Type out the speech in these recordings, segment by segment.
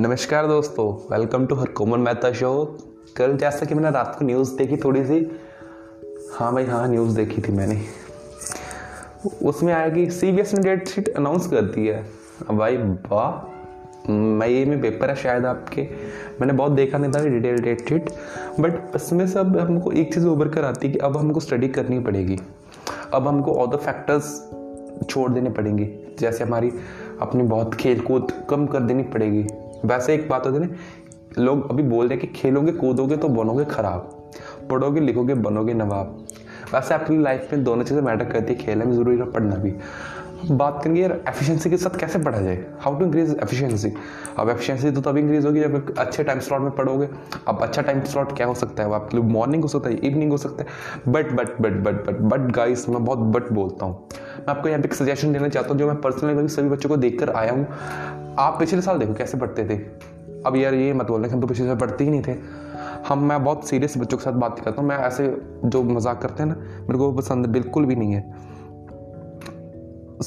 नमस्कार दोस्तों welcome to हर कॉमन मेहता शो कल जैसा कि मैंने रात को न्यूज़ देखी थोड़ी सी हाँ भाई हाँ न्यूज़ देखी थी मैंने। उसमें आया कि सी बी एस ने डेट शीट अनाउंस कर दी है। भाई, वाह मई में पेपर है शायद आपके। मैंने बहुत देखा नहीं था डिटेल डेट शीट बट उसमें सब हमको एक चीज़ उभर कर आती है कि अब हमको स्टडी करनी पड़ेगी। अब हमको ऑल द फैक्टर्स छोड़ देने पड़ेंगे। जैसे हमारी अपनी बहुत खेल कूद कम कर देनी पड़ेगी। वैसे एक बात होती है ना, लोग अभी बोल रहे हैं कि खेलोगे, कूदोगे तो बनोगे खराब, पढ़ोगे, लिखोगे बनोगे नवाब। वैसे आपकी लाइफ में दोनों चीज़ें मैटर करती है, खेलना भी ज़रूरी है पढ़ना भी। बात करेंगे यार एफिशिएंसी के साथ कैसे पढ़ा जाए? हाउ टू इंक्रीज एफिशिएंसी अब एफिशिएंसी तो तभी इंक्रीज होगी जब अच्छे टाइम स्लॉट में पढ़ोगे। अब अच्छा टाइम स्लॉट क्या हो सकता है? वो आपके लिए मॉर्निंग हो सकता है इवनिंग हो सकता है। But but but but but but guys मैं बहुत बट बोलता हूँ। मैं आपको यहाँ पे एक सजेशन देना चाहता हूँ जो मैं पर्सनली सभी बच्चों को देख कर आया हूँ। आप पिछले साल देखो कैसे पढ़ते थे। अब यार ये मत बोलना कि हम तो पिछले साल पढ़ते ही नहीं थे। हम, मैं बहुत सीरियस बच्चों के साथ बात करता हूँ। मैं ऐसे जो मज़ाक करते हैं ना, मेरे को पसंद बिल्कुल भी नहीं है।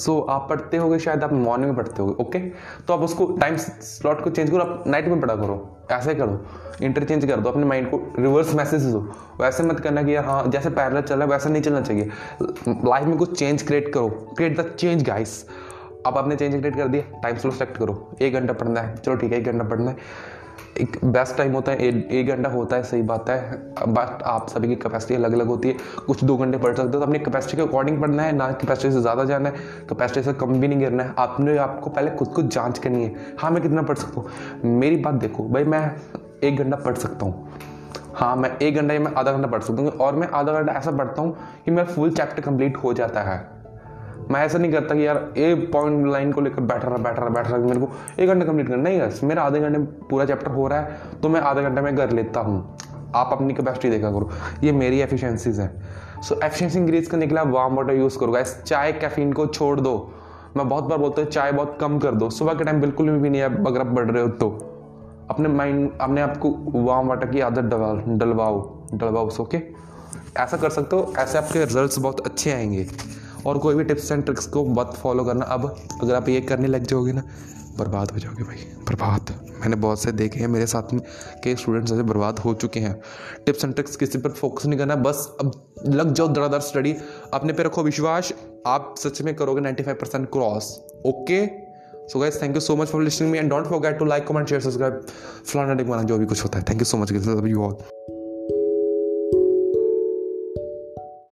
सो आप पढ़ते होगे शायद, आप मॉर्निंग में पढ़ते होगे ओके तो आप उसको टाइम स्लॉट को चेंज करो, आप नाइट में पढ़ा करो, ऐसे करो इंटरचेंज कर दो, अपने माइंड को रिवर्स मैसेज दो। वैसे मत करना कि यार हाँ जैसे पैरल चल रहा है, वैसा नहीं चलना चाहिए। लाइफ में कुछ चेंज क्रिएट करो क्रिएट द चेंज गाइस अब आपने चेंज क्रिएट कर दिया टाइम स्लो सेलेक्ट करो। एक घंटा पढ़ना है, चलो ठीक है, एक घंटा पढ़ना है। एक बेस्ट टाइम होता है, एक घंटा होता है, सही बात है। बट आप सभी की कैपेसिटी अलग अलग होती है। कुछ दो घंटे पढ़ सकते हो तो अपनी कैपेसिटी के अकॉर्डिंग पढ़ना है, ना कैपेसिटी से ज़्यादा जाना है कैपेसिटी से कम भी नहीं गिरना है। आपने, आपको पहले खुद को जाँच करनी है हाँ मैं कितना पढ़ सकता हूँ? मेरी बात देखो, भाई, मैं एक घंटा पढ़ सकता हूँ। हाँ मैं एक घंटा या मैं आधा घंटा पढ़ सकता हूँ, और मैं आधा घंटा ऐसा पढ़ता हूँ कि मेरा फुल चैप्टर कंप्लीट हो जाता है। मैं ऐसा नहीं करता कि यार एक पॉइंट लाइन को लेकर बैठ रहा बैठ रहा बैठ रहा मेरे को एक घंटे कंप्लीट करना नहीं यार मेरा आधे घंटे में पूरा चैप्टर हो रहा है तो मैं आधे घंटे में कर लेता हूँ। आप अपनी कैपेसिटी देखा करो। ये मेरी एफिशिएंसीज है। सो एफिशिएंसी इंक्रीज करने के लिए आप वार्म वाटर यूज़ करो। गाइस चाय कैफीन को छोड़ दो। मैं बहुत बार बोलता हूँ, चाय बहुत कम कर दो। सुबह के टाइम बिल्कुल भी नहीं है, अगर आप बढ़ रहे हो तो। अपने माइंड अपने आप को वार्म वाटर की आदत डलवा, डलवाओ डलवाओ ओके ऐसा कर सकते हो, ऐसे आपके रिजल्ट्स बहुत अच्छे आएँगे। और कोई भी टिप्स एंड ट्रिक्स को मत फॉलो करना। अब अगर आप ये करने लग जाओगे ना, बर्बाद हो जाओगे भाई, बर्बाद। मैंने बहुत से देखे हैं, मेरे साथ में कई स्टूडेंट्स ऐसे बर्बाद हो चुके हैं। टिप्स एंड ट्रिक्स किसी पर फोकस नहीं करना, बस अब लग जाओ धड़ाधड़ स्टडी अपने पे रखो विश्वास, आप सच में करोगे 95 percent cross okay so guys thank you so much for listening me and don't forget to like comment share subscribe फलाना डिक जो भी कुछ होता है। Thank you so much you all